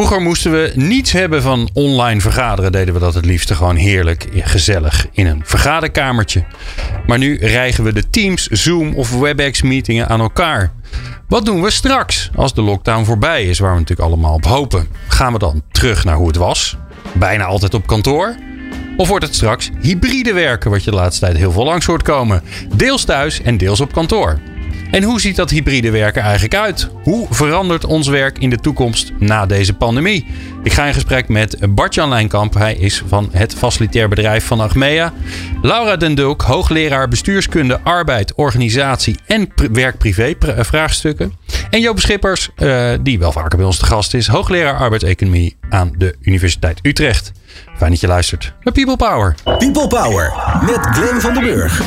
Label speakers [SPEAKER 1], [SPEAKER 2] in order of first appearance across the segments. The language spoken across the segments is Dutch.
[SPEAKER 1] Vroeger moesten we niets hebben van online vergaderen. Deden we dat het liefst gewoon heerlijk, gezellig in een vergaderkamertje. Maar nu rijgen we de Teams, Zoom of WebEx meetingen aan elkaar. Wat doen we straks als de lockdown voorbij is, waar we natuurlijk allemaal op hopen? Gaan we dan terug naar hoe het was? Bijna altijd op kantoor? Of wordt het straks hybride werken, wat je de laatste tijd heel veel langs hoort komen? Deels thuis en deels op kantoor. En hoe ziet dat hybride werken eigenlijk uit? Hoe verandert ons werk in de toekomst na deze pandemie? Ik ga in gesprek met Bart-Jan Lijnkamp. Hij is van het facilitair bedrijf van Achmea. Laura Den Dulk, hoogleraar bestuurskunde, arbeid, organisatie en werk-privé vraagstukken. En Joop Schippers, uh, die wel vaker bij ons te gast is, hoogleraar arbeidseconomie aan de Universiteit Utrecht. Fijn dat je luistert naar People Power.
[SPEAKER 2] People Power met Glenn van den Burg.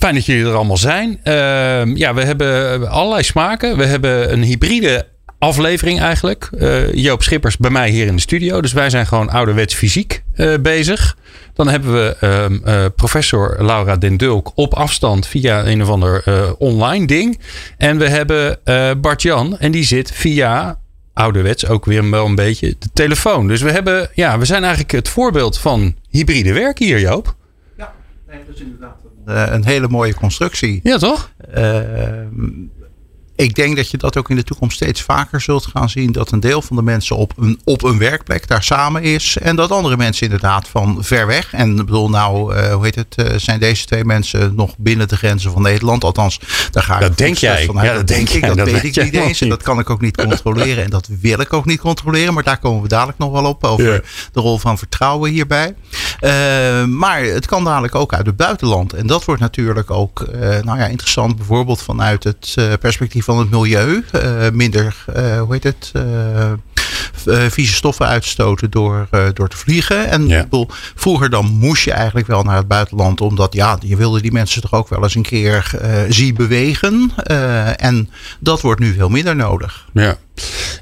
[SPEAKER 1] Fijn dat jullie er allemaal zijn. Uh, ja, we hebben allerlei smaken. We hebben een hybride aflevering eigenlijk. Uh, Joop Schippers bij mij hier in de studio. Dus wij zijn gewoon ouderwets fysiek uh, bezig. Dan hebben we uh, professor Laura Den Dulk op afstand via een of ander online ding. En we hebben Bart Jan en die zit via ouderwets ook weer wel een beetje de telefoon. Dus we hebben, ja, we zijn eigenlijk het voorbeeld van hybride werk hier, Joop.
[SPEAKER 3] Ja, nee, dat is inderdaad een, een hele mooie constructie.
[SPEAKER 1] Ja, toch?
[SPEAKER 3] Ik denk dat je dat ook in de toekomst steeds vaker zult gaan zien. Dat een deel van de mensen op een, op een werkplek daar samen is. En dat andere mensen inderdaad van ver weg. En ik bedoel, nou, uh, hoe heet het? Uh, zijn deze twee mensen nog binnen de grenzen van Nederland? Althans, daar ga ik
[SPEAKER 1] dat denk jij.
[SPEAKER 3] Van, ja, dat, denk ik. Dat, weet ik niet eens. En dat kan ik ook niet controleren. En dat wil ik ook niet controleren. Maar daar komen we dadelijk nog wel op. Over ja. de rol van vertrouwen hierbij. Uh, maar het kan dadelijk ook uit het buitenland. En dat wordt natuurlijk ook nou ja, interessant. Bijvoorbeeld vanuit het perspectief van het milieu. Uh, minder, uh, hoe heet het? Uh, vieze stoffen uitstoten door, door te vliegen. En ja. bedoel, vroeger dan moest je eigenlijk wel naar het buitenland. Omdat ja, je wilde die mensen toch ook wel eens een keer zien bewegen. en dat wordt nu veel minder nodig.
[SPEAKER 1] Ja.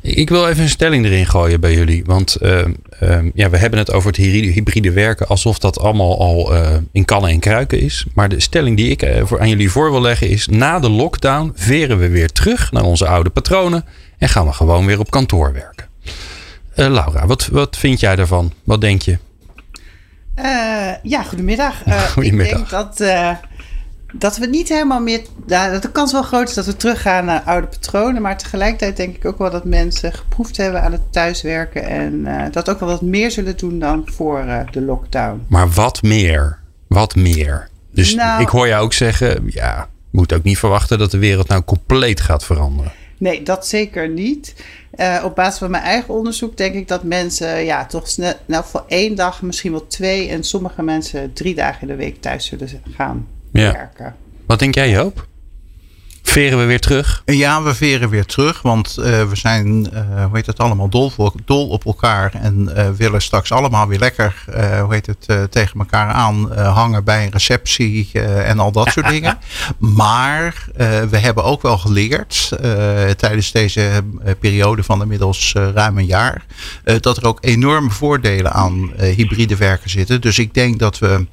[SPEAKER 1] Ik wil even een stelling erin gooien bij jullie. Want uh, uh, ja, we hebben het over het hybride werken alsof dat allemaal al uh, in kannen en kruiken is. Maar de stelling die ik voor, aan jullie voor wil leggen is: na de lockdown veren we weer terug naar onze oude patronen en gaan we gewoon weer op kantoor werken. Laura, wat, wat vind jij daarvan? Wat denk je?
[SPEAKER 4] ja, goedemiddag.
[SPEAKER 1] goedemiddag.
[SPEAKER 4] Ik denk dat dat we niet helemaal meer. Ja, dat de kans wel groot is dat we teruggaan naar oude patronen. Maar tegelijkertijd denk ik ook wel dat mensen geproefd hebben aan het thuiswerken. En dat ook wel wat meer zullen doen dan voor de lockdown.
[SPEAKER 1] Maar wat meer? Wat meer? Dus nou, ik hoor jou ook zeggen: ja, moet ook niet verwachten dat de wereld nou compleet gaat veranderen.
[SPEAKER 4] Nee, dat zeker niet. Uh, op basis van mijn eigen onderzoek denk ik dat mensen ja, toch snel, nou, voor één dag, misschien wel twee en sommige mensen drie dagen in de week thuis zullen gaan ja. werken.
[SPEAKER 1] Wat denk jij, Joop? Veren we weer terug?
[SPEAKER 3] Ja, we veren weer terug. Want uh, we zijn, uh, hoe heet het allemaal, dol, dol op elkaar. En uh, willen straks allemaal weer lekker, hoe heet het, tegen elkaar aan hangen bij een receptie en al dat soort dingen. Maar we hebben ook wel geleerd tijdens deze periode van inmiddels ruim een jaar. dat er ook enorme voordelen aan hybride werken zitten. Dus ik denk dat we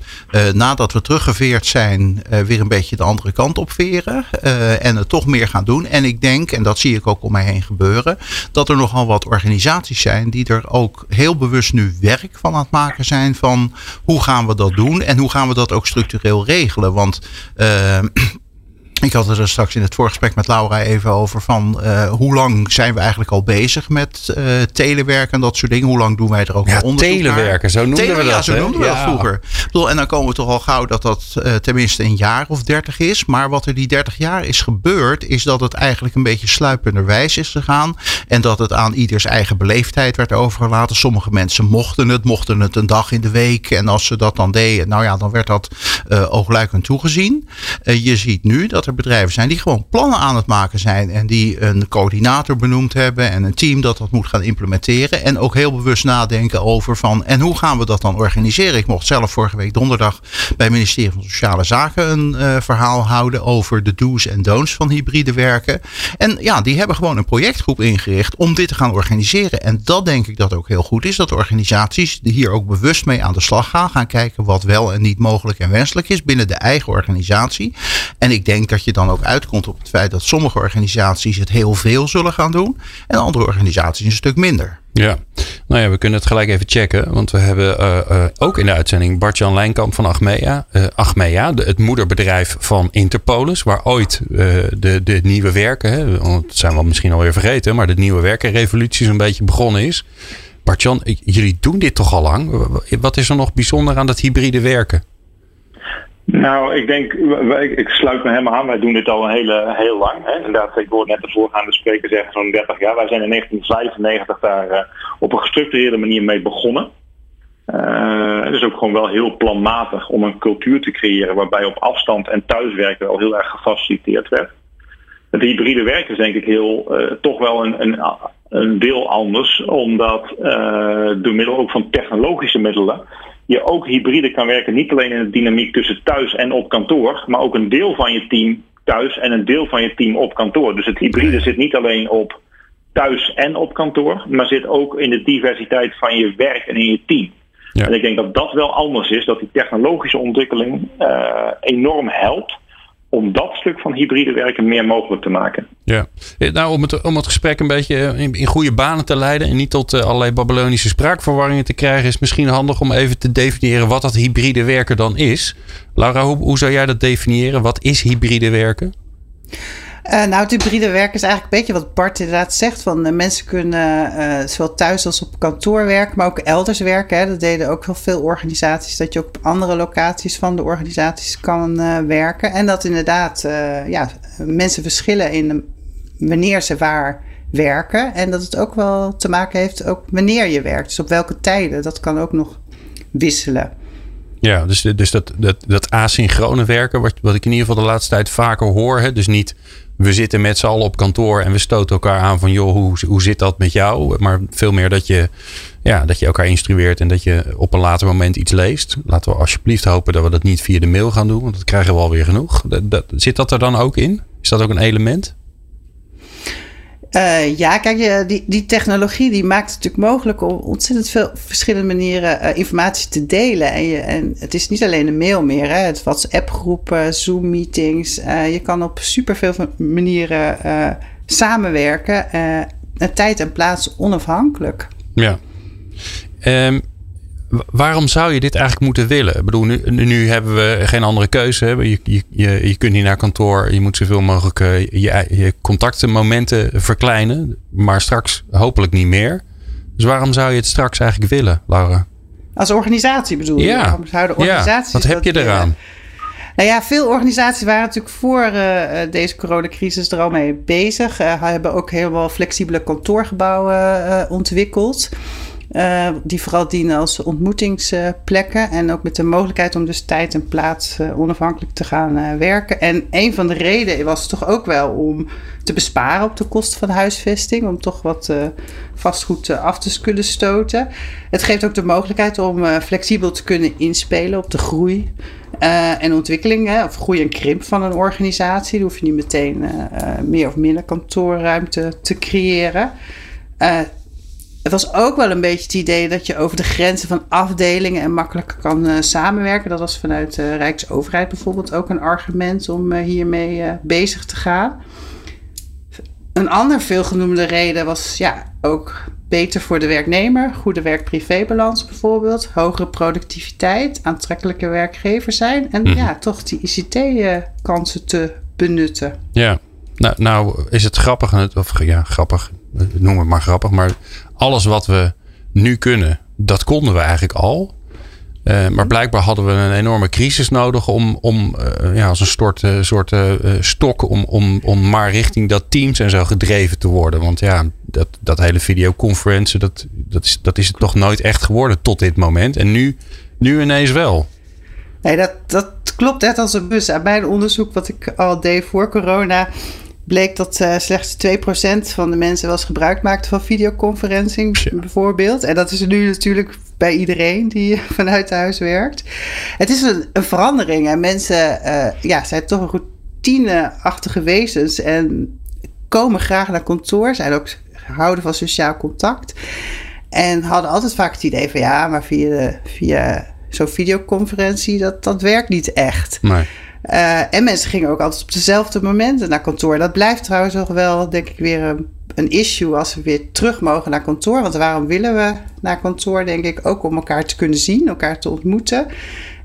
[SPEAKER 3] nadat we teruggeveerd zijn, weer een beetje de andere kant op veren en het toch meer gaan doen. En ik denk, en dat zie ik ook om mij heen gebeuren, dat er nogal wat organisaties zijn die er ook heel bewust nu werk van aan het maken zijn van hoe gaan we dat doen en hoe gaan we dat ook structureel regelen. Want uh, ik had het er straks in het voorgesprek met Laura even over van uh, hoe lang zijn we eigenlijk al bezig met uh, telewerken en dat soort dingen. Hoe lang doen wij er ook
[SPEAKER 1] ja,
[SPEAKER 3] onderzoek
[SPEAKER 1] telewerken, zo noemden Tele, we dat.
[SPEAKER 3] Ja, zo noemden we dat vroeger. Bedoel, en dan komen we toch al gauw dat dat uh, tenminste een jaar of dertig is. Maar wat er die dertig jaar is gebeurd, is dat het eigenlijk een beetje sluipenderwijs is gegaan. En dat het aan ieders eigen beleefdheid werd overgelaten. Sommige mensen mochten het, mochten het een dag in de week. En als ze dat dan deden, nou ja, dan werd dat oogluikend toegezien. je ziet nu dat dat er bedrijven zijn die gewoon plannen aan het maken zijn. En die een coördinator benoemd hebben en een team dat dat moet gaan implementeren. En ook heel bewust nadenken over van en hoe gaan we dat dan organiseren. Ik mocht zelf vorige week donderdag bij het ministerie van Sociale Zaken een uh, verhaal houden over de do's en don'ts van hybride werken. En ja, die hebben gewoon een projectgroep ingericht om dit te gaan organiseren. En dat denk ik dat ook heel goed is. Dat organisaties hier ook bewust mee aan de slag gaan. Gaan kijken wat wel en niet mogelijk en wenselijk is binnen de eigen organisatie. En ik denk dat je dan ook uitkomt op het feit dat sommige organisaties het heel veel zullen gaan doen. En andere organisaties een stuk minder.
[SPEAKER 1] Ja, nou ja, we kunnen het gelijk even checken. Want we hebben uh, uh, ook in de uitzending Bart-Jan Lijnkamp van Achmea. Uh, het moederbedrijf van Interpolis. Waar ooit de, de nieuwe werken, hè, dat zijn we misschien alweer vergeten. Maar de nieuwe werkenrevolutie zo'n beetje begonnen is. Bart-Jan, jullie doen dit toch al lang? Wat is er nog bijzonder aan dat hybride werken?
[SPEAKER 5] Nou, ik denk, ik sluit me helemaal aan. Wij doen dit al een hele, heel lang. Hè. Inderdaad, ik hoorde net de voorgaande spreker zeggen zo'n 30 jaar. Wij zijn in 1995 daar uh, op een gestructureerde manier mee begonnen. Uh, het is ook gewoon wel heel planmatig om een cultuur te creëren waarbij op afstand en thuiswerken wel heel erg gefaciliteerd werd. Het hybride werken is denk ik heel, uh, toch wel een, een, een deel anders, omdat door middel ook van technologische middelen je ook hybride kan werken. Niet alleen in de dynamiek tussen thuis en op kantoor, maar ook een deel van je team thuis en een deel van je team op kantoor. Dus het hybride zit niet alleen op thuis en op kantoor, maar zit ook in de diversiteit van je werk en in je team. Ja. En ik denk dat dat wel anders is, dat die technologische ontwikkeling uh, enorm helpt om dat stuk van hybride werken meer mogelijk te maken.
[SPEAKER 1] Ja, eh, nou om het, om het gesprek een beetje in, in goede banen te leiden en niet tot uh, allerlei Babylonische spraakverwarringen te krijgen, is misschien handig om even te definiëren wat dat hybride werken dan is. Laura, hoe, hoe zou jij dat definiëren? Wat is hybride werken?
[SPEAKER 4] Uh, nou, het hybride werken is eigenlijk een beetje wat Bart inderdaad zegt. Van, uh, mensen kunnen uh, zowel thuis als op kantoor werken, maar ook elders werken. Hè. Dat deden ook heel veel organisaties. Dat je ook op andere locaties van de organisaties kan werken. En dat inderdaad ja, mensen verschillen in wanneer ze waar werken. En dat het ook wel te maken heeft ook wanneer je werkt. Dus op welke tijden. Dat kan ook nog wisselen.
[SPEAKER 1] Ja, dus, dus dat, dat, dat asynchrone werken, wat, wat ik in ieder geval de laatste tijd vaker hoor. Hè? Dus niet we zitten met z'n allen op kantoor en we stoten elkaar aan van joh, hoe, hoe zit dat met jou? Maar veel meer dat je, ja, dat je elkaar instrueert en dat je op een later moment iets leest. Laten we alsjeblieft hopen dat we dat niet via de mail gaan doen, want dat krijgen we alweer genoeg. Dat, dat, zit dat er dan ook in? Is dat ook een element?
[SPEAKER 4] Uh, ja, kijk, die, die technologie die maakt het natuurlijk mogelijk om ontzettend veel verschillende manieren uh, informatie te delen. En, je, en het is niet alleen een mail meer, hè, het WhatsApp-groepen, Zoom-meetings. Je kan op superveel manieren samenwerken, tijd en plaats onafhankelijk.
[SPEAKER 1] Ja. Um, waarom zou je dit eigenlijk moeten willen? Ik bedoel, nu, nu hebben we geen andere keuze. Je, je, je, kunt niet naar kantoor. Je moet zoveel mogelijk uh, je, je contactmomenten verkleinen. Maar straks hopelijk niet meer. Dus waarom zou je het straks eigenlijk willen, Laura?
[SPEAKER 4] Als organisatie bedoel je?
[SPEAKER 1] Ja.
[SPEAKER 4] Waarom zouden organisaties
[SPEAKER 1] ja. Wat heb je eraan?
[SPEAKER 4] Nou ja, veel organisaties waren natuurlijk voor uh, deze coronacrisis er al mee bezig. Uh, hebben ook helemaal flexibele kantoorgebouwen ontwikkeld. Uh, die vooral dienen als ontmoetingsplekken. En ook met de mogelijkheid om dus tijd en plaats uh, onafhankelijk te gaan uh, werken. En een van de redenen was toch ook wel om te besparen op de kosten van huisvesting. Om toch wat vastgoed af te kunnen stoten. Het geeft ook de mogelijkheid om flexibel te kunnen inspelen op de groei. en ontwikkeling, hè, of groei en krimp van een organisatie. Dan hoef je niet meteen meer of minder kantoorruimte te creëren. Het was ook wel een beetje het idee dat je over de grenzen van afdelingen en makkelijker kan uh, samenwerken. Dat was vanuit de Rijksoverheid bijvoorbeeld ook een argument om uh, hiermee uh, bezig te gaan. Een ander veelgenoemde reden was ja, ook beter voor de werknemer. Goede werk-privébalans bijvoorbeeld. Hogere productiviteit, aantrekkelijke werkgever zijn. En mm. ja, toch die ICT-kansen te benutten.
[SPEAKER 1] Ja, nou, nou is het grappig, of ja, grappig, noem het maar grappig, maar alles wat we nu kunnen, dat konden we eigenlijk al. Uh, maar blijkbaar hadden we een enorme crisis nodig om, om uh, ja, als een soort, uh, soort stok om, om, om maar richting dat teams en zo gedreven te worden. Want ja, dat, dat hele videoconferentie, dat, dat, is, dat is het toch nooit echt geworden tot dit moment. En nu, nu ineens wel.
[SPEAKER 4] Nee, dat, dat klopt net als een bus. Aan mijn onderzoek wat ik al deed voor corona bleek dat uh, slechts 2% van de mensen wel eens gebruik maakte van videoconferencing bijvoorbeeld. En dat is nu natuurlijk bij iedereen die vanuit huis werkt. Het is een, een verandering en mensen uh, ja, zijn toch een routineachtige wezens en komen graag naar kantoor, zijn ook houden van sociaal contact. En hadden altijd vaak het idee van ja, maar via, via zo'n videoconferentie, dat, dat werkt niet echt.
[SPEAKER 1] Nee.
[SPEAKER 4] Uh, en mensen gingen ook altijd op dezelfde momenten naar kantoor. Dat blijft trouwens nog wel, denk ik, weer een, een, issue als we weer terug mogen naar kantoor. Want waarom willen we naar kantoor, denk ik, ook om elkaar te kunnen zien, elkaar te ontmoeten.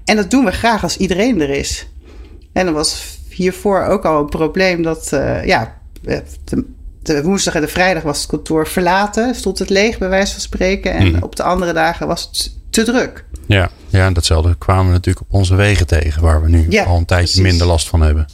[SPEAKER 4] En dat doen we graag als iedereen er is. En er was hiervoor ook al een probleem dat, uh, ja, de, de, woensdag en de vrijdag was het kantoor verlaten, stond het leeg, bij wijze van spreken. En mm. op de andere dagen was het te druk.
[SPEAKER 1] Ja, ja, en datzelfde kwamen we natuurlijk op onze wegen tegen, waar we nu ja, al een tijdje precies. minder last van hebben.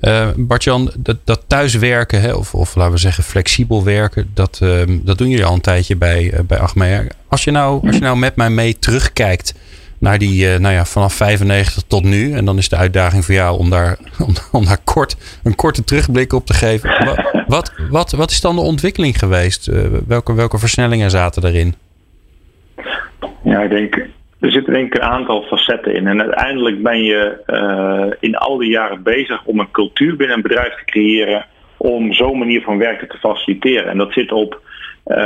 [SPEAKER 1] Uh, Bartjan, dat, dat thuiswerken, hè, of, of laten we zeggen flexibel werken, dat, uh, dat doen jullie al een tijdje bij, uh, bij Achmea. Als je, nou, als je nou met mij mee terugkijkt naar die, nou ja, vanaf 95 tot nu, en dan is de uitdaging voor jou om daar, om, om daar kort, een korte terugblik op te geven. Wat, wat, wat, wat is dan de ontwikkeling geweest? welke, welke versnellingen zaten daarin?
[SPEAKER 5] Ja, ik denk er zitten denk ik een aantal facetten in. En uiteindelijk ben je uh, in al die jaren bezig om een cultuur binnen een bedrijf te creëren om zo'n manier van werken te faciliteren. En dat zit op. Uh,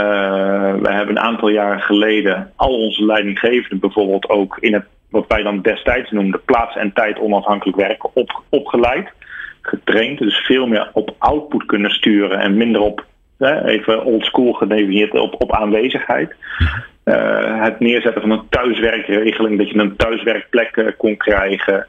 [SPEAKER 5] we hebben een aantal jaren geleden al onze leidinggevenden bijvoorbeeld ook in het wat wij dan destijds noemden plaats en tijd onafhankelijk werken op, opgeleid, getraind. Dus veel meer op output kunnen sturen en minder op, even old school gedefinieerd, op, op aanwezigheid. Uh, het neerzetten van een thuiswerkregeling, dat je een thuiswerkplek uh, kon krijgen.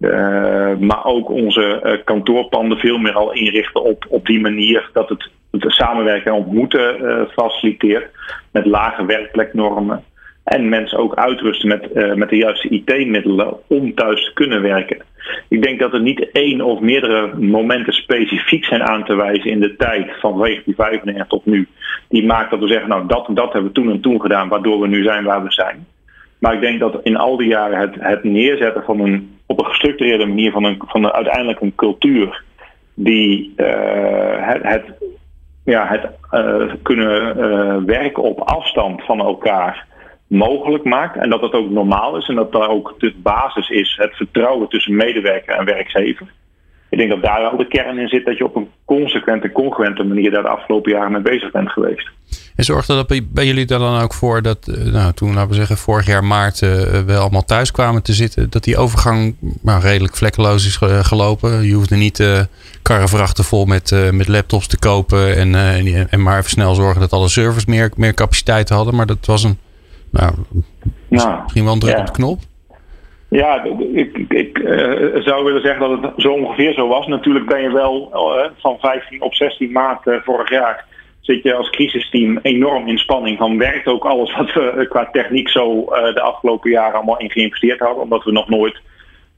[SPEAKER 5] Uh, maar ook onze kantoorpanden veel meer al inrichten op, op die manier dat het, het samenwerken en ontmoeten faciliteert. Met lage werkpleknormen. En mensen ook uitrusten met, met de juiste IT-middelen om thuis te kunnen werken. Ik denk dat er niet één of meerdere momenten specifiek zijn aan te wijzen in de tijd van 1995 tot nu. Die maakt dat we zeggen, nou dat dat hebben we toen en toen gedaan, waardoor we nu zijn waar we zijn. Maar ik denk dat in al die jaren het, het neerzetten van een, op een gestructureerde manier van, een, van een, uiteindelijk een cultuur die uh, het, het, ja, het uh, kunnen werken op afstand van elkaar mogelijk maakt. En dat dat ook normaal is en dat daar ook de basis is het vertrouwen tussen medewerker en werkgever. Ik denk dat daar wel de kern in zit dat je op een consequente, congruente manier daar de afgelopen jaren mee bezig bent geweest.
[SPEAKER 1] En zorgde dat bij jullie er dan ook voor dat, eh, nou, toen laten we zeggen vorig jaar maart uh, we allemaal thuis kwamen te zitten, dat die overgang nou, redelijk vlekkeloos is gelopen? Je hoefde niet uh, karrevrachten vol met, met laptops te kopen en, en maar even snel zorgen dat alle servers meer, meer capaciteit hadden, maar dat was een nou, nou misschien wel een druk op de knop.
[SPEAKER 5] Ja, ik, ik uh, zou willen zeggen dat het zo ongeveer zo was. Natuurlijk ben je wel uh, van 15 op 16 maart uh, vorig jaar zit je als crisisteam enorm in spanning van werkt ook alles wat we qua techniek zo de afgelopen jaren allemaal in geïnvesteerd hadden. Omdat we nog nooit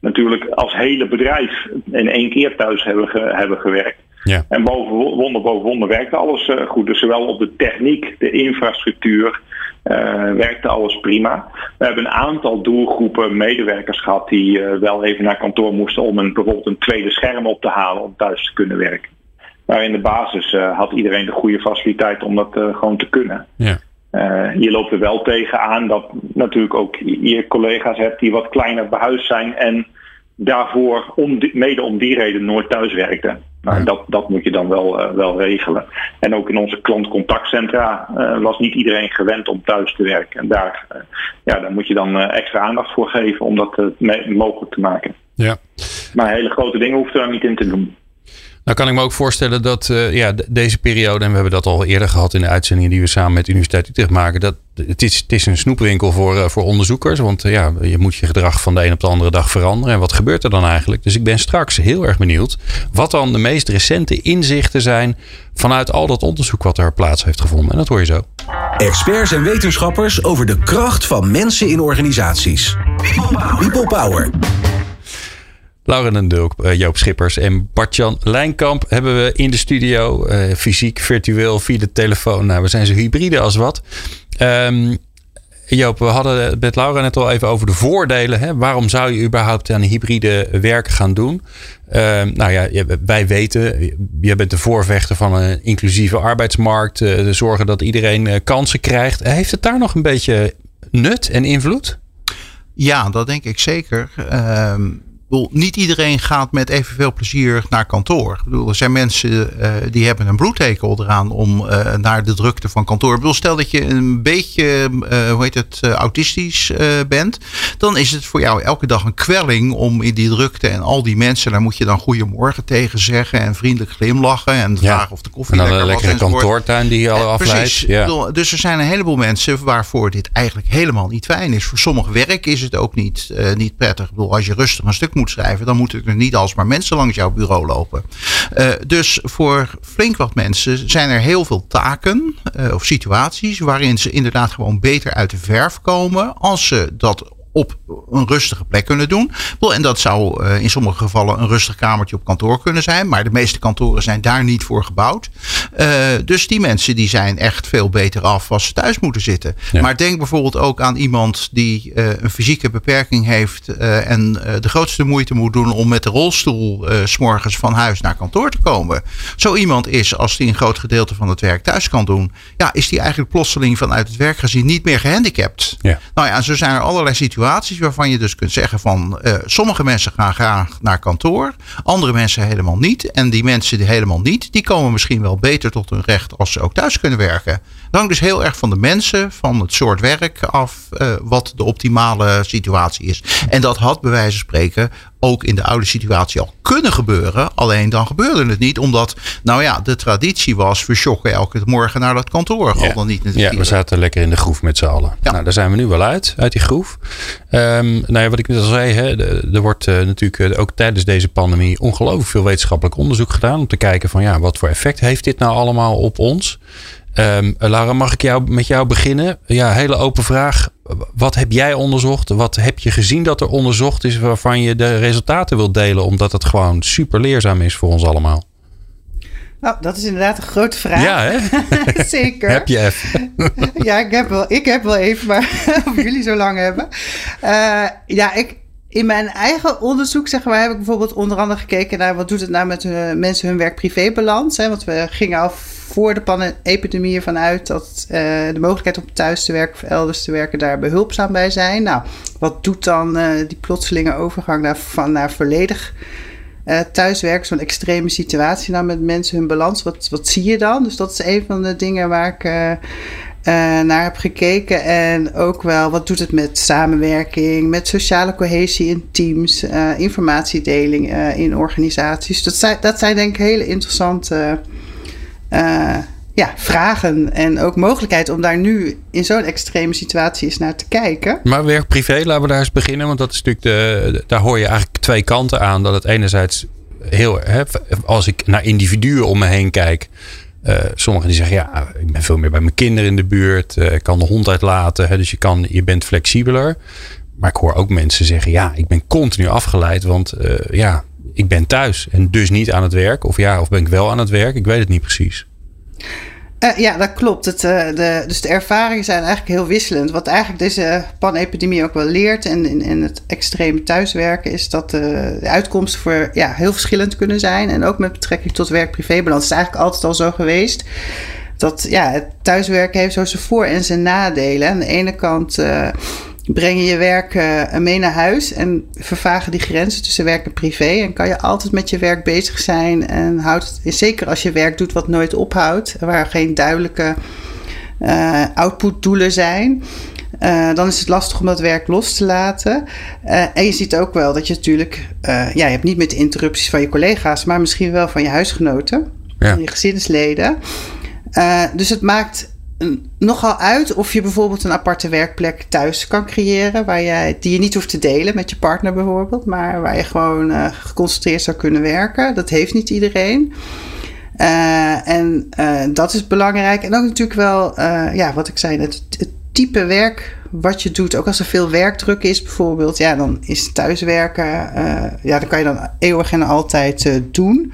[SPEAKER 5] natuurlijk als hele bedrijf in één keer thuis hebben, ge, hebben gewerkt.
[SPEAKER 1] Ja.
[SPEAKER 5] En boven wonder boven wonder werkte alles goed. Dus zowel op de techniek, de infrastructuur, uh, werkte alles prima. We hebben een aantal doelgroepen medewerkers gehad die uh, wel even naar kantoor moesten om een, bijvoorbeeld een tweede scherm op te halen om thuis te kunnen werken. Maar in de basis uh, had iedereen de goede faciliteit om dat gewoon te kunnen.
[SPEAKER 1] Ja.
[SPEAKER 5] je loopt er wel tegenaan dat natuurlijk ook je collega's hebt die wat kleiner behuisd zijn en daarvoor om die, mede om die reden nooit thuis werkten. Maar dat, dat moet je dan wel, uh, wel regelen. En ook in onze klantcontactcentra uh, was niet iedereen gewend om thuis te werken. En daar, uh, ja, daar moet je dan extra aandacht voor geven om dat mogelijk te maken.
[SPEAKER 1] Ja.
[SPEAKER 5] Maar hele grote dingen hoeft er daar niet in te doen.
[SPEAKER 1] Nou kan ik me ook voorstellen dat uh, ja, deze periode, en we hebben dat al eerder gehad in de uitzendingen die we samen met de Universiteit Utrecht maken, dat het is, het is een snoepwinkel voor, uh, voor onderzoekers. Want uh, ja, je moet je gedrag van de een op de andere dag veranderen. En wat gebeurt er dan eigenlijk? Dus ik ben straks heel erg benieuwd wat dan de meest recente inzichten zijn vanuit al dat onderzoek wat er plaats heeft gevonden. En dat hoor je zo.
[SPEAKER 2] Experts en wetenschappers over de kracht van mensen in organisaties. People Power.
[SPEAKER 1] Laura den Dulk, eh, Joop Schippers en Bartjan Lijnkamp hebben we in de studio. Uh, fysiek, virtueel, via de telefoon. Nou, we zijn zo hybride als wat. Um, Joop, we hadden met Laura net al even over de voordelen. Hè? Waarom zou je überhaupt aan hybride werken gaan doen? Uh, nou ja, wij weten, je bent de voorvechter van een inclusieve arbeidsmarkt. Uh, zorgen dat iedereen kansen krijgt. Heeft het daar nog een beetje nut en invloed?
[SPEAKER 3] Ja, dat denk ik zeker. Ehm, niet iedereen gaat met evenveel plezier naar kantoor. Ik bedoel, er zijn mensen uh, die hebben een bloedtekel eraan om uh, naar de drukte van kantoor. Ik bedoel, stel dat je een beetje, uh, hoe heet het, autistisch bent. Dan is het voor jou elke dag een kwelling om in die drukte en al die mensen. Daar moet je dan goedemorgen tegen zeggen en vriendelijk glimlachen. En vragen of de koffie
[SPEAKER 1] en dan lekker een lekkere kantoortuin die je al afleidt. Precies. Ja.
[SPEAKER 3] Bedoel, dus er zijn een heleboel mensen waarvoor dit eigenlijk helemaal niet fijn is. Voor sommig werk is het ook niet, niet prettig. Ik bedoel, als je rustig een stuk moet schrijven, dan moeten er niet alsmaar mensen langs jouw bureau lopen. Uh, dus voor flink wat mensen zijn er heel veel taken uh, of situaties waarin ze inderdaad gewoon beter uit de verf komen als ze dat op een rustige plek kunnen doen. En dat zou uh, in sommige gevallen een rustig kamertje op kantoor kunnen zijn. Maar de meeste kantoren zijn daar niet voor gebouwd. Uh, dus die mensen die zijn echt veel beter af als ze thuis moeten zitten. Ja. Maar denk bijvoorbeeld ook aan iemand die uh, een fysieke beperking heeft. en de grootste moeite moet doen om met de rolstoel s morgens van huis naar kantoor te komen. Zo iemand is, als die een groot gedeelte van het werk thuis kan doen. Ja, is die eigenlijk plotseling vanuit het werk gezien niet meer gehandicapt. Ja. Nou ja, zo zijn er allerlei situaties waarvan je dus kunt zeggen van uh, sommige mensen gaan graag naar kantoor, andere mensen helemaal niet. En die mensen die helemaal niet, die komen misschien wel beter tot hun recht als ze ook thuis kunnen werken. Hangt dus heel erg van de mensen, van het soort werk af, uh, wat de optimale situatie is. En dat had bij wijze van spreken ook in de oude situatie al kunnen gebeuren. Alleen dan gebeurde het niet, omdat, nou ja, de traditie was: we shocken elke morgen naar dat kantoor.
[SPEAKER 1] Ja.
[SPEAKER 3] Al dan niet
[SPEAKER 1] ja, we zaten lekker in de groef met z'n allen. Ja. Nou, daar zijn we nu wel uit, uit die groef. Um, nou ja, wat ik net al zei, hè, er wordt uh, natuurlijk uh, ook tijdens deze pandemie ongelooflijk veel wetenschappelijk onderzoek gedaan. Om te kijken van ja, wat voor effect heeft dit nou allemaal op ons? Um, Laura, mag ik jou, met jou beginnen? Ja, hele open vraag. Wat heb jij onderzocht? Wat heb je gezien dat er onderzocht is waarvan je de resultaten wilt delen? Omdat het gewoon super leerzaam is voor ons allemaal.
[SPEAKER 4] Nou, dat is inderdaad een grote vraag.
[SPEAKER 1] Ja, hè?
[SPEAKER 4] Zeker.
[SPEAKER 1] heb je even?
[SPEAKER 4] ja, ik heb, wel, ik heb wel even, maar of jullie zo lang hebben. Uh, ja, ik, in mijn eigen onderzoek zeg maar, heb ik bijvoorbeeld onder andere gekeken naar wat doet het nou met mensen hun werk-privé-balans. Want we gingen al voor de epidemie ervan uit dat uh, de mogelijkheid om thuis te werken of elders te werken daar behulpzaam bij zijn. Nou, wat doet dan uh, die plotselinge overgang naar, van, naar volledig uh, thuiswerken, zo'n extreme situatie nou met mensen hun balans? Wat, wat zie je dan? Dus dat is een van de dingen waar ik naar heb gekeken. En ook wel wat doet het met samenwerking, met sociale cohesie in teams, uh, informatiedeling uh, in organisaties. Dat zijn, dat zijn denk ik hele interessante ja, vragen en ook mogelijkheid om daar nu in zo'n extreme situatie eens naar te kijken.
[SPEAKER 1] Maar werk privé, laten we daar eens beginnen. Want dat is natuurlijk de, daar hoor je eigenlijk twee kanten aan. Dat het enerzijds heel, hè, als ik naar individuen om me heen kijk, uh, sommigen die zeggen, ja, ik ben veel meer bij mijn kinderen in de buurt. Ik kan de hond uitlaten. Hè, dus je, kan, je bent flexibeler. Maar ik hoor ook mensen zeggen, ja, ik ben continu afgeleid. Want uh, ja, ik ben thuis en dus niet aan het werk. Of ja, of ben ik wel aan het werk? Ik weet het niet precies.
[SPEAKER 4] Uh, ja, dat klopt. Het, uh, de, dus de ervaringen zijn eigenlijk heel wisselend. Wat eigenlijk deze panepidemie ook wel leert en in, het extreme thuiswerken, is dat uh, de uitkomsten voor ja, heel verschillend kunnen zijn. En ook met betrekking tot werk-privébalans. Is eigenlijk altijd al zo geweest. Dat ja, het thuiswerken heeft zo zijn voor- en zijn nadelen. Aan de ene kant breng je werk uh, mee naar huis en vervagen die grenzen tussen werk en privé. En kan je altijd met je werk bezig zijn. En houdt het, zeker als je werk doet wat nooit ophoudt, waar geen duidelijke uh, outputdoelen zijn. Uh, dan is het lastig om dat werk los te laten. Uh, en je ziet ook wel dat je natuurlijk, ja, je hebt niet met interrupties van je collega's, maar misschien wel van je huisgenoten, ja. van je gezinsleden. dus het maakt nogal uit of je bijvoorbeeld een aparte werkplek thuis kan creëren. Waar jij, die je niet hoeft te delen met je partner bijvoorbeeld. Maar waar je gewoon uh, geconcentreerd zou kunnen werken. Dat heeft niet iedereen. Uh, en uh, dat is belangrijk. En ook natuurlijk wel, ja, wat ik zei net, het type werk wat je doet. Ook als er veel werkdruk is bijvoorbeeld. Ja, dan is thuiswerken, ja, dan kan je dan eeuwig en altijd doen.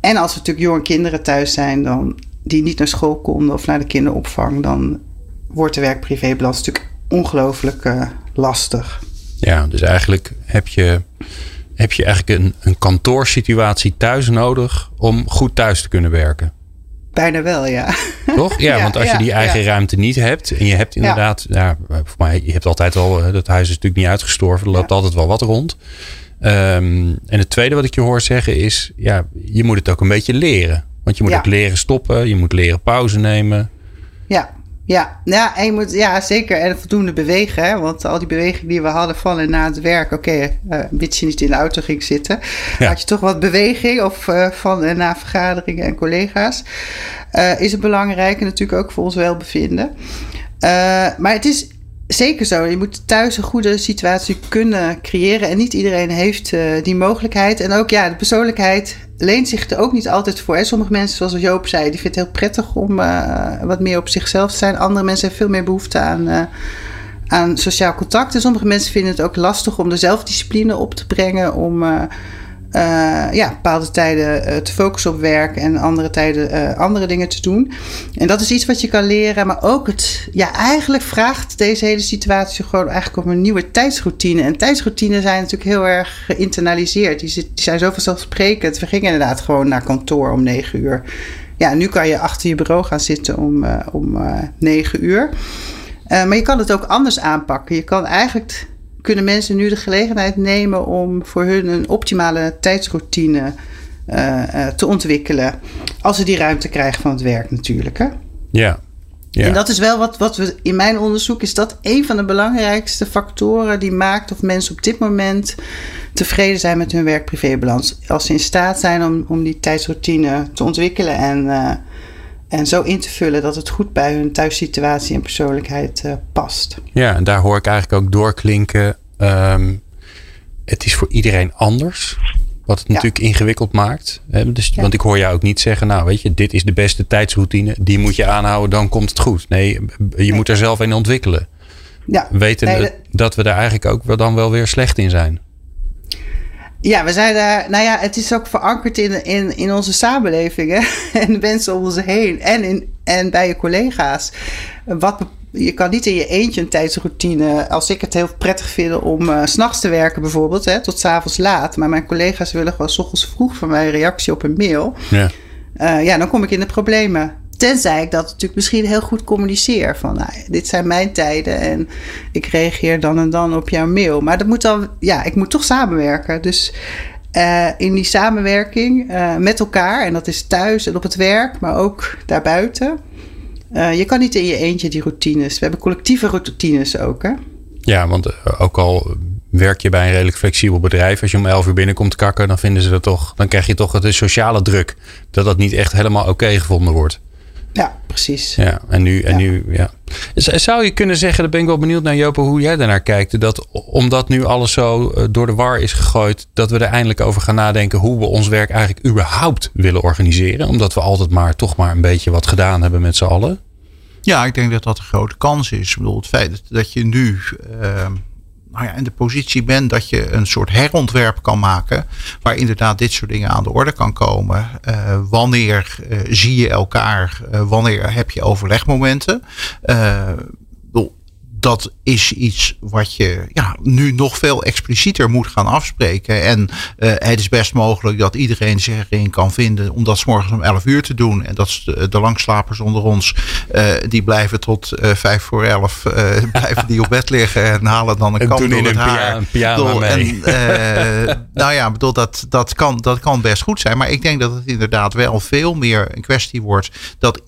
[SPEAKER 4] En als er natuurlijk jonge kinderen thuis zijn, dan die niet naar school konden of naar de kinderopvang, dan wordt de werk-privé-balans natuurlijk ongelooflijk uh, lastig.
[SPEAKER 1] Ja, dus eigenlijk heb je, heb je eigenlijk een, een kantoorsituatie thuis nodig om goed thuis te kunnen werken.
[SPEAKER 4] Bijna wel, ja.
[SPEAKER 1] Toch? Ja, want als je die eigen ruimte niet hebt en je hebt inderdaad, ja. voor mij, je hebt altijd al, dat huis is natuurlijk niet uitgestorven, er loopt altijd wel wat rond. Um, en het tweede wat ik je hoor zeggen is, ja, je moet het ook een beetje leren. Want je moet ook leren stoppen, je moet leren pauze nemen.
[SPEAKER 4] Ja, ja, ja, en je moet, ja zeker. En voldoende bewegen. Hè? Want al die bewegingen die we hadden van en na het werk. Oké, okay, uh, eh, mits je niet in de auto ging zitten. Had je toch wat beweging. Of uh, van en na vergaderingen en collega's. Uh, is het belangrijk. En natuurlijk ook voor ons welbevinden. maar het is zeker zo. Je moet thuis een goede situatie kunnen creëren. En niet iedereen heeft die mogelijkheid. En ook ja, de persoonlijkheid leent zich er ook niet altijd voor. Hè? Sommige mensen, zoals Joop zei, die vindt het heel prettig om uh, wat meer op zichzelf te zijn. Andere mensen hebben veel meer behoefte aan, uh, aan sociaal contact. En sommige mensen vinden het ook lastig om de zelfdiscipline op te brengen. Om ja, bepaalde tijden uh, te focussen op werk en andere tijden uh, andere dingen te doen. En dat is iets wat je kan leren, maar ook het, ja, eigenlijk vraagt deze hele situatie gewoon eigenlijk om een nieuwe tijdsroutine. En tijdsroutines zijn natuurlijk heel erg geïnternaliseerd. Die, die zijn zo vanzelfsprekend. We gingen inderdaad gewoon naar kantoor om negen uur. Ja, nu kan je achter je bureau gaan zitten om, om negen uur. maar je kan het ook anders aanpakken. Je kan eigenlijk kunnen mensen nu de gelegenheid nemen om voor hun een optimale tijdsroutine uh, te ontwikkelen. Als ze die ruimte krijgen van het werk natuurlijk. Hè?
[SPEAKER 1] Ja. ja.
[SPEAKER 4] En dat is wel wat, wat we in mijn onderzoek is dat een van de belangrijkste factoren die maakt of mensen op dit moment tevreden zijn met hun werk-privébalans. Als ze in staat zijn om, om die tijdsroutine te ontwikkelen en, uh, en zo in te vullen dat het goed bij hun thuissituatie en persoonlijkheid uh, past.
[SPEAKER 1] Ja, en daar hoor ik eigenlijk ook doorklinken. Um, het is voor iedereen anders. Wat het natuurlijk ingewikkeld maakt. Dus, Want ik hoor jou ook niet zeggen, nou weet je, dit is de beste tijdsroutine. Die moet je aanhouden, dan komt het goed. Nee, je moet er zelf in ontwikkelen. Ja. Weten nee, dat we daar eigenlijk ook wel dan wel weer slecht in zijn.
[SPEAKER 4] Ja, we zijn daar. Nou ja, het is ook verankerd in, in, in onze samenleving hè? en de mensen om ons heen en, in, en bij je collega's. Wat, je kan niet in je eentje een tijdsroutine. Als ik het heel prettig vind om uh, s'nachts te werken, bijvoorbeeld, hè, tot s'avonds laat. Maar mijn collega's willen gewoon s ochtends vroeg van mij een reactie op een mail. Ja. Uh, ja, dan kom ik in de problemen. Tenzij ik dat natuurlijk misschien heel goed communiceer. Van nou, dit zijn mijn tijden en ik reageer dan en dan op jouw mail. Maar dat moet dan, ja, ik moet toch samenwerken. Dus uh, in die samenwerking uh, met elkaar, en dat is thuis en op het werk, maar ook daarbuiten. Uh, je kan niet in je eentje die routines. We hebben collectieve routines ook, hè?
[SPEAKER 1] Ja, want ook al werk je bij een redelijk flexibel bedrijf. Als je om 11 uur binnenkomt kakken, dan vinden ze dat toch. Dan krijg je toch de sociale druk. Dat dat niet echt helemaal oké gevonden wordt.
[SPEAKER 4] Ja, precies.
[SPEAKER 1] Ja, en nu, en nu, ja. Zou je kunnen zeggen, daar ben ik wel benieuwd naar Jopen, hoe jij daarnaar kijkt. Dat omdat nu alles zo eh, door de war is gegooid, dat we er eindelijk over gaan nadenken hoe we ons werk eigenlijk überhaupt willen organiseren. Omdat we altijd maar toch maar een beetje wat gedaan hebben met z'n allen.
[SPEAKER 3] Ja, ik denk dat dat een grote kans is. Ik bedoel, het feit dat je nu. Uh nou ja, in de positie bent dat je een soort herontwerp kan maken. Waar inderdaad dit soort dingen aan de orde kan komen. Uh, wanneer uh, zie je elkaar? Uh, wanneer heb je overlegmomenten? Dat is iets wat je ja, nu nog veel explicieter moet gaan afspreken. En uh, het is best mogelijk dat iedereen zich erin kan vinden om dat s morgens om 11 uur te doen. En dat de, de langslapers onder ons, uh, die blijven tot uh, 5 voor 11, blijven die op bed liggen en halen dan een kam door het haar. Een pyjama mee. En, nou ja, bedoel, dat, dat, kan, dat kan best goed zijn. Maar ik denk dat het inderdaad wel veel meer een kwestie wordt dat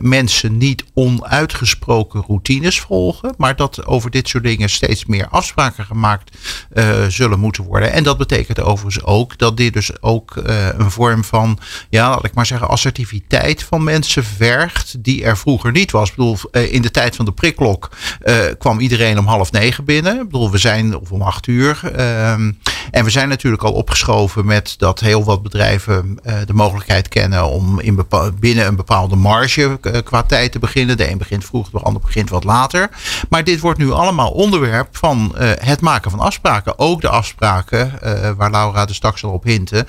[SPEAKER 3] mensen niet onuitgesproken routines volgen, maar dat over dit soort dingen steeds meer afspraken gemaakt uh, zullen moeten worden. En dat betekent overigens ook dat dit dus ook uh, een vorm van, ja, laat ik maar zeggen, assertiviteit van mensen vergt die er vroeger niet was. Ik bedoel, in de tijd van de prikklok kwam iedereen om half negen binnen. Ik bedoel, we zijn of om acht uur. Ehm, En we zijn natuurlijk al opgeschoven met dat heel wat bedrijven de mogelijkheid kennen om in binnen een bepaalde marge qua tijd te beginnen. De een begint vroeg, de ander begint wat later. Maar dit wordt nu allemaal onderwerp van het maken van afspraken. Ook de afspraken waar Laura de straks al op hinten.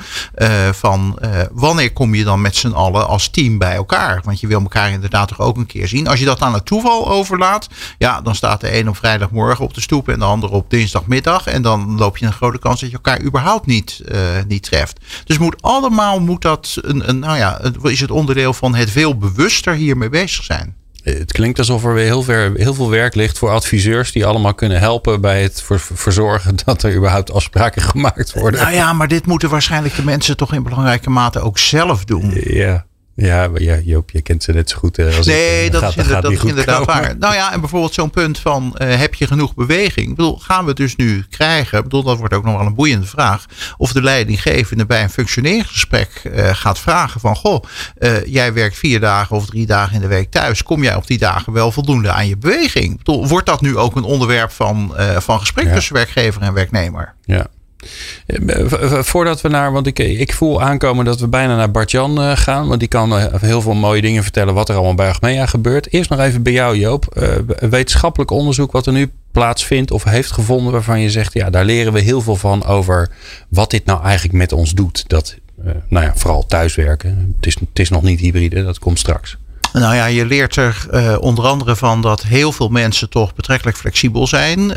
[SPEAKER 3] van wanneer kom je dan met z'n allen als team bij elkaar? Want je wil elkaar inderdaad toch ook een keer zien. Als je dat aan het toeval overlaat, ja, dan staat de een op vrijdagmorgen op de stoep en de ander op dinsdagmiddag. En dan loop je een grote kans dat je elkaar überhaupt niet, niet treft. Dus moet allemaal moet dat een, een, nou ja, is het onderdeel van het veel bewuster hiermee bezig zijn.
[SPEAKER 1] Het klinkt alsof er weer heel, ver, heel veel werk ligt voor adviseurs die allemaal kunnen helpen bij het verzorgen dat er überhaupt afspraken gemaakt worden.
[SPEAKER 3] Nou ja, maar dit moeten waarschijnlijk de mensen toch in belangrijke mate ook zelf doen.
[SPEAKER 1] Ja. Ja, ja, Joop, je kent ze net zo goed
[SPEAKER 3] eh,
[SPEAKER 1] als
[SPEAKER 3] nee,
[SPEAKER 1] ik.
[SPEAKER 3] dat, gaat, is, dat is inderdaad waar. Nou ja, en bijvoorbeeld zo'n punt van uh, heb je genoeg beweging? Ik bedoel, gaan we dus nu krijgen? Ik bedoel, dat wordt ook nog wel een boeiende vraag. Of de leidinggevende bij een functioneringsgesprek uh, gaat vragen van... Goh, jij werkt vier dagen of drie dagen in de week thuis. Kom jij op die dagen wel voldoende aan je beweging? Ik bedoel, wordt dat nu ook een onderwerp van, van gesprek ja. tussen werkgever en werknemer?
[SPEAKER 1] Ja, Voordat we naar, want ik, ik voel aankomen dat we bijna naar Bart-Jan eh, gaan. Want die kan eh, heel veel mooie dingen vertellen wat er allemaal bij Achmea gebeurt. Eerst nog even bij jou Joop. Wetenschappelijk onderzoek wat er nu plaatsvindt of heeft gevonden waarvan je zegt... ja, daar leren we heel veel van over wat dit nou eigenlijk met ons doet. Dat, nou ja, vooral thuiswerken. Het is, het is nog niet hybride, dat komt straks.
[SPEAKER 3] Nou ja, je leert er uh, onder andere van dat heel veel mensen toch betrekkelijk flexibel zijn.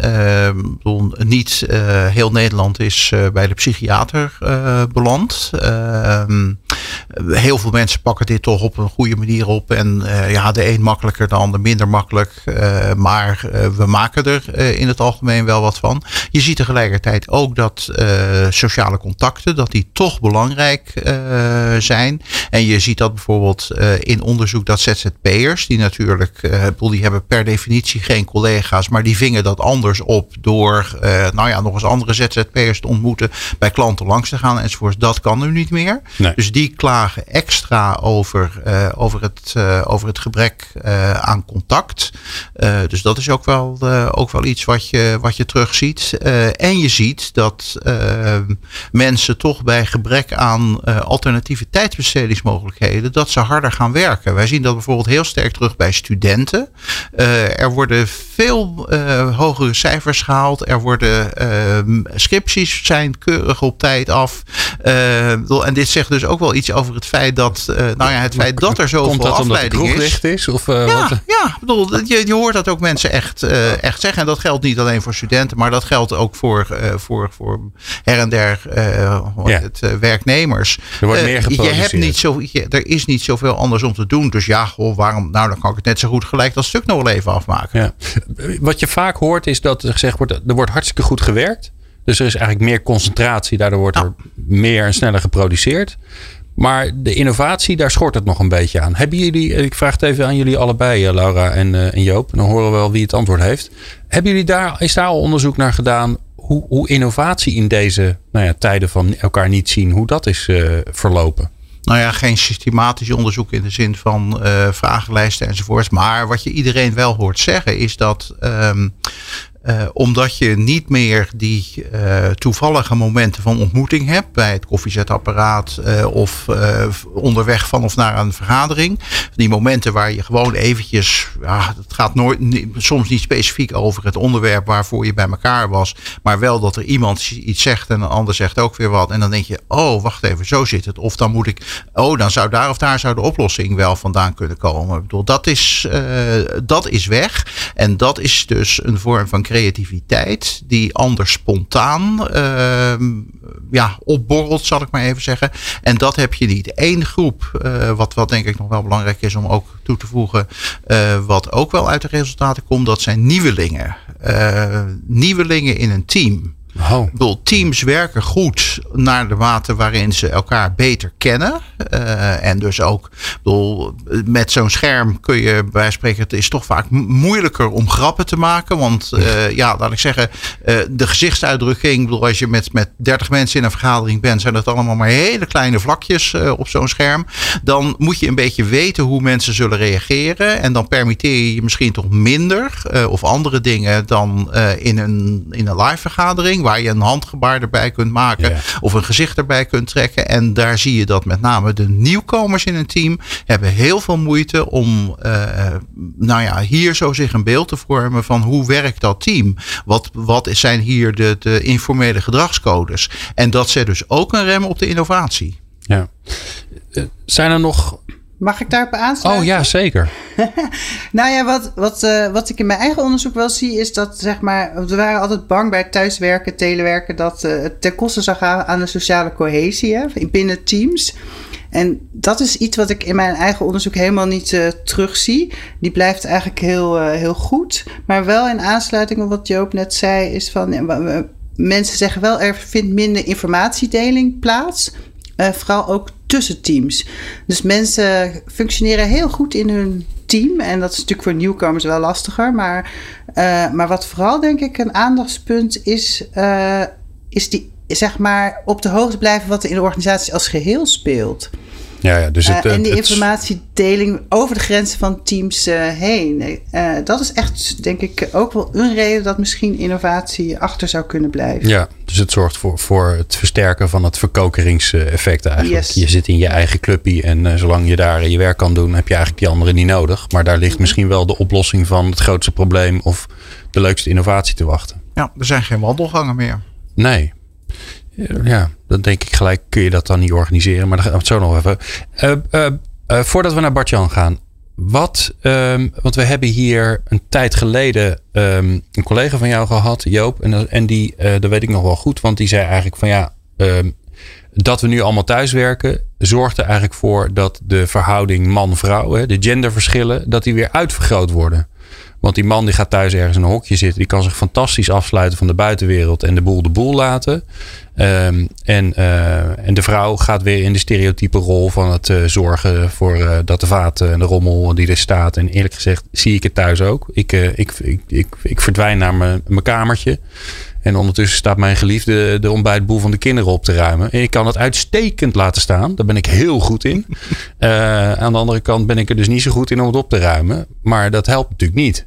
[SPEAKER 3] Bedoel, niet uh, heel Nederland is bij de psychiater beland. Ehm, heel veel mensen pakken dit toch op een goede manier op. En ja, de een makkelijker, de ander minder makkelijk. maar we maken er in het algemeen wel wat van. Je ziet tegelijkertijd ook dat sociale contacten, dat die toch belangrijk zijn. En je ziet dat bijvoorbeeld in onderzoek dat ZZP'ers, die natuurlijk, die hebben per definitie geen collega's, maar die vingen dat anders op door, nou ja, nog eens andere ZZP'ers te ontmoeten, bij klanten langs te gaan enzovoort. Dat kan nu niet meer. Nee. Dus die klagen extra over, uh, over, het, over het gebrek aan contact. dus dat is ook wel, ook wel iets wat je, wat je terugziet. en je ziet dat mensen toch bij gebrek aan alternatieve tijdsbestedingsmogelijkheden, dat ze harder gaan werken. Wij zien dat bijvoorbeeld heel sterk terug bij studenten. Er worden veel hogere cijfers gehaald. Er worden scripties zijn keurig op tijd af. en dit zegt dus ook wel iets over het feit dat, nou ja, het feit dat er zoveel Komt dat afleiding
[SPEAKER 1] omdat is. is of,
[SPEAKER 3] ja, wat? ja, bedoel, je, je hoort dat ook mensen echt, echt zeggen. En dat geldt niet alleen voor studenten, maar dat geldt ook voor, voor, voor her en der ja. het, werknemers.
[SPEAKER 1] Er wordt meer
[SPEAKER 3] je hebt niet zo, je, er is niet zoveel anders om te doen. Dus ja, goh, waarom? Nou, dan kan ik het net zo goed gelijk dat stuk nog wel even afmaken.
[SPEAKER 1] Ja. Wat je vaak hoort is dat er gezegd wordt, er wordt hartstikke goed gewerkt. Dus er is eigenlijk meer concentratie, daardoor wordt er meer en sneller geproduceerd. Maar de innovatie, daar schort het nog een beetje aan. Hebben jullie, ik vraag het even aan jullie allebei, eh, Laura en, uh, en Joop. Dan horen we wel wie het antwoord heeft. Hebben jullie daar, is daar al onderzoek naar gedaan? Hoe, hoe innovatie in deze nou ja, tijden van elkaar niet zien, hoe dat is uh, verlopen?
[SPEAKER 3] nou ja, geen systematisch onderzoek in de zin van vragenlijsten enzovoort. Maar wat je iedereen wel hoort zeggen is dat um, uh, omdat je niet meer die uh, toevallige momenten van ontmoeting hebt bij het koffiezetapparaat uh, of onderweg van of naar een vergadering. Die momenten waar je gewoon eventjes, ja, het gaat nooit, soms niet specifiek over het onderwerp waarvoor je bij elkaar was, maar wel dat er iemand iets zegt en een ander zegt ook weer wat. En dan denk je, oh, wacht even, zo zit het. Of dan moet ik, oh, dan zou daar of daar zou de oplossing wel vandaan kunnen komen. Ik bedoel, dat is, dat is weg. En dat is dus een vorm van creativiteit die anders spontaan uh, ja, opborrelt, zal ik maar even zeggen. En dat heb je niet. Eén groep, uh, wat, wat denk ik nog wel belangrijk is om ook toe te voegen, uh, wat ook wel uit de resultaten komt, dat zijn nieuwelingen. nieuwelingen in een team.
[SPEAKER 1] Oh.
[SPEAKER 3] Ik bedoel, teams werken goed naar de mate waarin ze elkaar beter kennen. Uh, en dus ook, bedoel, met zo'n scherm kun je bij spreken, het is toch vaak moeilijker om grappen te maken. Want uh, ja, laat ik zeggen, uh, de gezichtsuitdrukking, bedoel, als je met, met 30 mensen in een vergadering bent, zijn dat allemaal maar hele kleine vlakjes op zo'n scherm. Dan moet je een beetje weten hoe mensen zullen reageren. En dan permitteer je je misschien toch minder of andere dingen dan in een, in een live vergadering waar je een handgebaar erbij kunt maken of een gezicht erbij kunt trekken. En daar zie je dat met name de nieuwkomers in een team hebben heel veel moeite om eh, nou ja, hier zo zich een beeld te vormen van hoe werkt dat team? Wat, wat zijn hier de, de informele gedragscodes? En dat zet dus ook een rem op de innovatie.
[SPEAKER 1] Ja. Eh, Zijn er nog.
[SPEAKER 4] Mag ik daarop aansluiten?
[SPEAKER 1] Oh ja, zeker.
[SPEAKER 4] Nou ja, wat, wat, eh, wat ik in mijn eigen onderzoek wel zie, is dat zeg maar, we waren altijd bang bij thuiswerken, telewerken, dat eh, het ten koste zou gaan aan de sociale cohesie hè, binnen teams. En dat is iets wat ik in mijn eigen onderzoek helemaal niet eh, terugzie. Die blijft eigenlijk heel, heel goed. Maar wel in aansluiting op wat Joop net zei, is van mensen zeggen wel er vindt minder informatiedeling plaats. Vooral ook tussen teams. Dus mensen functioneren heel goed in hun team. En dat is natuurlijk voor nieuwkomers wel lastiger. Maar, eh, maar wat vooral denk ik een aandachtspunt is, eh, is die, zeg maar, op de hoogte blijven wat er in de organisatie als geheel speelt.
[SPEAKER 1] Ja, ja dus het,
[SPEAKER 4] Eh, en
[SPEAKER 1] eh,
[SPEAKER 4] die
[SPEAKER 1] het-
[SPEAKER 4] informatiedeling over de grenzen van teams eh, heen. Eh, dat is echt, denk ik, ook wel een reden dat misschien innovatie achter zou kunnen blijven.
[SPEAKER 1] Ja, dus het zorgt voor, voor het versterken van het verkokeringseffect eigenlijk.
[SPEAKER 4] Yes.
[SPEAKER 1] Je zit in je eigen clubje en eh, zolang je daar je werk kan doen, heb je eigenlijk die anderen niet nodig. Maar daar ligt
[SPEAKER 4] Mhm.
[SPEAKER 1] misschien wel de oplossing van het grootste probleem of de leukste innovatie te wachten.
[SPEAKER 3] Ja, er zijn geen wandelgangen meer.
[SPEAKER 1] Nee. Ja, dan denk ik gelijk, kun je dat dan niet organiseren. Maar daar gaan we het zo nog even. Eh, eh, eh, voordat we naar Bartjan gaan. Wat, ehm, want we hebben hier een tijd geleden ehm, een collega van jou gehad, Joop. En, en die, dat weet ik nog wel goed. Want die zei eigenlijk van ja, ehm, dat we nu allemaal thuiswerken, zorgt er eigenlijk voor dat de verhouding man-vrouw, de genderverschillen, dat die weer uitvergroot worden. Want die man die gaat thuis ergens in een hokje zitten. Die kan zich fantastisch afsluiten van de buitenwereld en de boel de boel laten. Ehm, en, eh, en de vrouw gaat weer in de stereotype rol van het eh, zorgen voor eh, dat de vaat en de rommel die er staat. En eerlijk gezegd zie ik het thuis ook. Ik, ik, ik, ik, ik verdwijn naar mijn mijn kamertje. En ondertussen staat mijn geliefde de ontbijtboel van de kinderen op te ruimen. En ik kan het uitstekend laten staan. Daar ben ik heel goed in. Aan de andere kant ben ik er dus niet zo goed in om het op te ruimen. Maar dat helpt natuurlijk niet.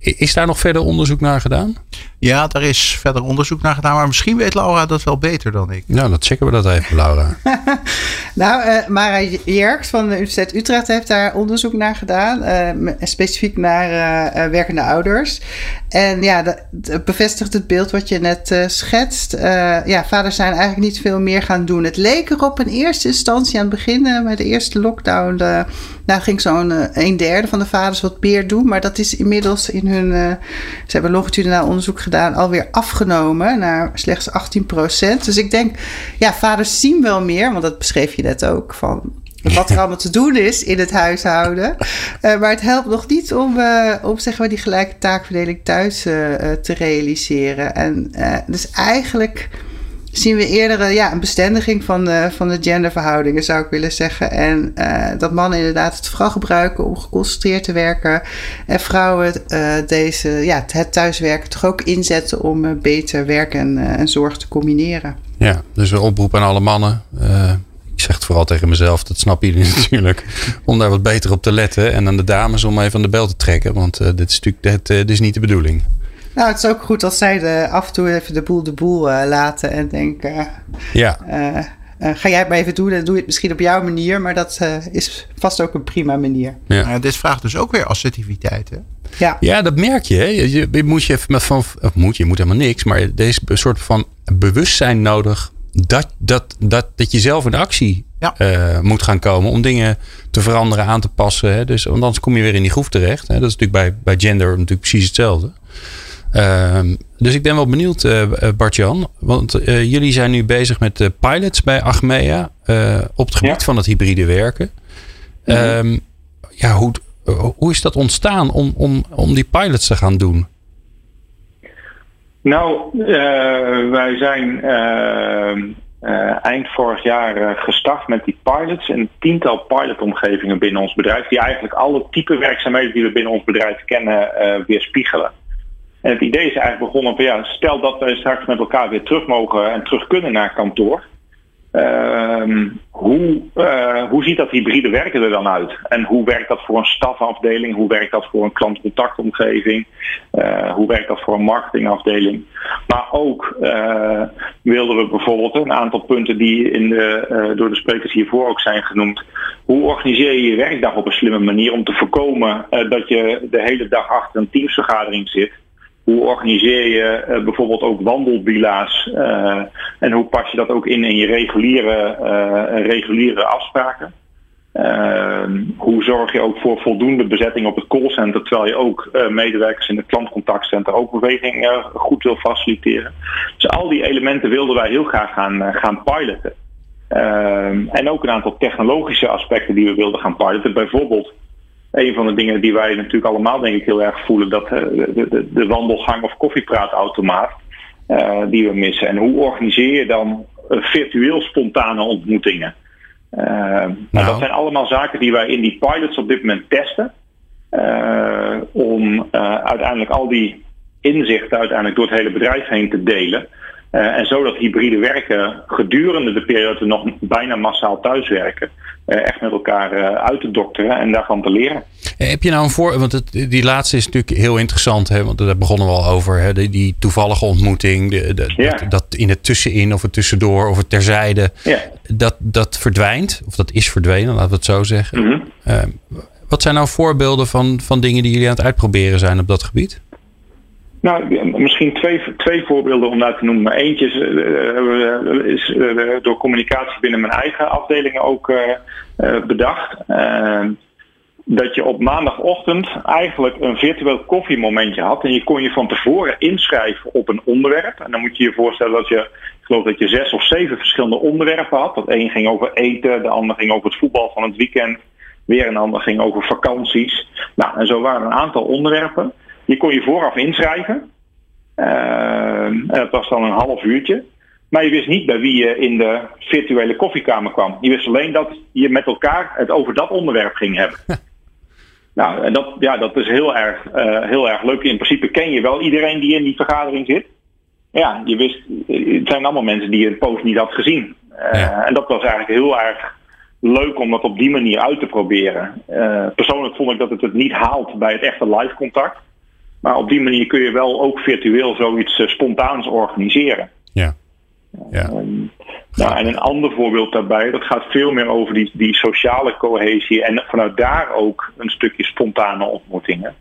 [SPEAKER 1] Is daar nog verder onderzoek naar gedaan?
[SPEAKER 3] Ja, daar is verder onderzoek naar gedaan. Maar misschien weet Laura dat wel beter dan ik.
[SPEAKER 1] Nou, dat checken we dat even, Laura.
[SPEAKER 4] Nou, eh Mara Jerks van de Universiteit Utrecht heeft daar onderzoek naar gedaan. eh, specifiek naar eh, werkende ouders. En ja, dat, dat bevestigt het beeld wat je net eh, schetst. Eh, ja, vaders zijn eigenlijk niet veel meer gaan doen. Het leek erop in eerste instantie aan het begin, bij de eerste lockdown... eh, nou ging zo'n een derde van de vaders wat meer doen. Maar dat is inmiddels in hun... eh, ze hebben longitudinaal onderzoek gedaan... alweer afgenomen naar slechts 18% Dus ik denk, ja, vaders zien wel meer... want dat beschreef je net ook, van wat er allemaal te doen is in het huishouden. Eh, maar het helpt nog niet om, eh, om zeg maar, die gelijke taakverdeling thuis te realiseren. En dus eigenlijk zien we eerder ja, een bestendiging van de, van de genderverhoudingen, zou ik willen zeggen. En eh, dat mannen inderdaad het vooral gebruiken om geconcentreerd te werken. En vrouwen eh, deze, ja, het thuiswerken toch ook inzetten om eh, beter werk en, zorg te combineren.
[SPEAKER 1] Ja, dus een oproep aan alle mannen. Ik zeg het vooral tegen mezelf, dat snappen jullie natuurlijk. Om daar wat beter op te letten. En aan de dames om even aan de bel te trekken. Want dit is natuurlijk is niet de bedoeling.
[SPEAKER 4] Nou, het is ook goed als zij de, af en toe even de boel de boel eh, laten en denken...
[SPEAKER 1] Ja,
[SPEAKER 4] eh, eh, ga jij het maar even doen en doe je het misschien op jouw manier... maar dat eh, is vast ook een prima manier.
[SPEAKER 1] ja.
[SPEAKER 3] Uh, dit vraagt dus ook weer assertiviteit. Hè?
[SPEAKER 4] Ja,
[SPEAKER 1] Ja, dat merk je. Hè? Je, je moet je even met van, of moet je, moet helemaal niks. Maar er is een soort van bewustzijn nodig dat, dat, dat, dat je zelf in actie
[SPEAKER 3] Ja.
[SPEAKER 1] eh, moet gaan komen om dingen te veranderen, aan te passen. Hè? Dus, want anders kom je weer in die groef terecht. Hè? Dat is natuurlijk bij, bij gender natuurlijk precies hetzelfde. Ehm, dus ik ben wel benieuwd, eh eh, Bart-Jan. Want eh, jullie zijn nu bezig met de pilots bij Achmea op het gebied
[SPEAKER 5] Ja.
[SPEAKER 1] van het hybride werken. Ehm, ja, hoe, hoe is dat ontstaan om, om, om die pilots te gaan doen?
[SPEAKER 5] Nou, wij zijn eh, eh, eind vorig jaar gestart met die pilots. Een tiental pilotomgevingen binnen ons bedrijf. Die eigenlijk alle type werkzaamheden die we binnen ons bedrijf kennen weerspiegelen. En het idee is eigenlijk begonnen van ja, stel dat we straks met elkaar weer terug mogen en terug kunnen naar kantoor. Ehm, hoe, uh, hoe ziet dat hybride werken er dan uit? En hoe werkt dat voor een stafafdeling? Hoe werkt dat voor een klantcontactomgeving? Uh, hoe werkt dat voor een marketingafdeling? Maar ook uh, wilden we bijvoorbeeld een aantal punten die in door de sprekers hiervoor ook zijn genoemd. Hoe organiseer je je werkdag op een slimme manier om te voorkomen dat je de hele dag achter een teamsvergadering zit? Hoe organiseer je uh, bijvoorbeeld ook wandelbila's uh, en hoe pas je dat ook in in je reguliere, uh, reguliere afspraken? Ehm, hoe zorg je ook voor voldoende bezetting op het callcenter, terwijl je ook medewerkers in het klantcontactcenter ook beweging goed wil faciliteren? Dus al die elementen wilden wij heel graag gaan, gaan piloten. Ehm, en ook een aantal technologische aspecten die we wilden gaan piloten. Bijvoorbeeld een van de dingen die wij natuurlijk allemaal denk ik heel erg voelen, dat eh, de, de, de wandelgang of koffiepraatautomaat uh, die we missen. En hoe organiseer je dan uh, virtueel spontane ontmoetingen? Uh, nou. Dat zijn allemaal zaken die wij in die pilots op dit moment testen. om uiteindelijk al die inzichten uiteindelijk door het hele bedrijf heen te delen. En zo dat hybride werken gedurende de periode nog bijna massaal thuiswerken. Uh, echt met elkaar uh, uit te dokteren en daarvan te leren.
[SPEAKER 1] Heb je nou een voor. Want het, die laatste is natuurlijk heel interessant, hè, want daar begonnen we al over. Hè, die, die toevallige ontmoeting, de, de, ja. dat, dat, in het tussenin of het tussendoor of het terzijde. Ja. Dat, dat verdwijnt, of dat is verdwenen, laten we het zo zeggen. Mm -hmm. wat zijn nou voorbeelden van, van dingen die jullie aan het uitproberen zijn op dat gebied?
[SPEAKER 5] Nou, misschien twee, twee voorbeelden om daar te noemen. Maar eentje is, uh, door communicatie binnen mijn eigen afdelingen ook bedacht. dat je op maandagochtend eigenlijk een virtueel koffiemomentje had. En je kon je van tevoren inschrijven op een onderwerp. En dan moet je je voorstellen dat je, ik geloof dat je zes of zeven verschillende onderwerpen had. Dat een ging over eten, de ander ging over het voetbal van het weekend. Weer een ander ging over vakanties. Nou, en zo waren een aantal onderwerpen. Je kon je vooraf inschrijven. Dat was dan een half uurtje. Maar je wist niet bij wie je in de virtuele koffiekamer kwam. Je wist alleen dat je met elkaar het over dat onderwerp ging hebben. nou, en dat, ja, dat is heel erg, uh, heel erg leuk. In principe ken je wel iedereen die in die vergadering zit. Ja, je wist, het zijn allemaal mensen die je post niet had gezien. Uh, ja. En dat was eigenlijk heel erg leuk om dat op die manier uit te proberen. Uh, persoonlijk vond ik dat het het niet haalt bij het echte live contact. Maar op die manier kun je wel ook virtueel zoiets uh, spontaans organiseren.
[SPEAKER 1] Ja. ja.
[SPEAKER 5] Um, nou, en een ander voorbeeld daarbij, dat gaat veel meer over die, die sociale cohesie en vanuit daar ook een stukje spontane ontmoetingen.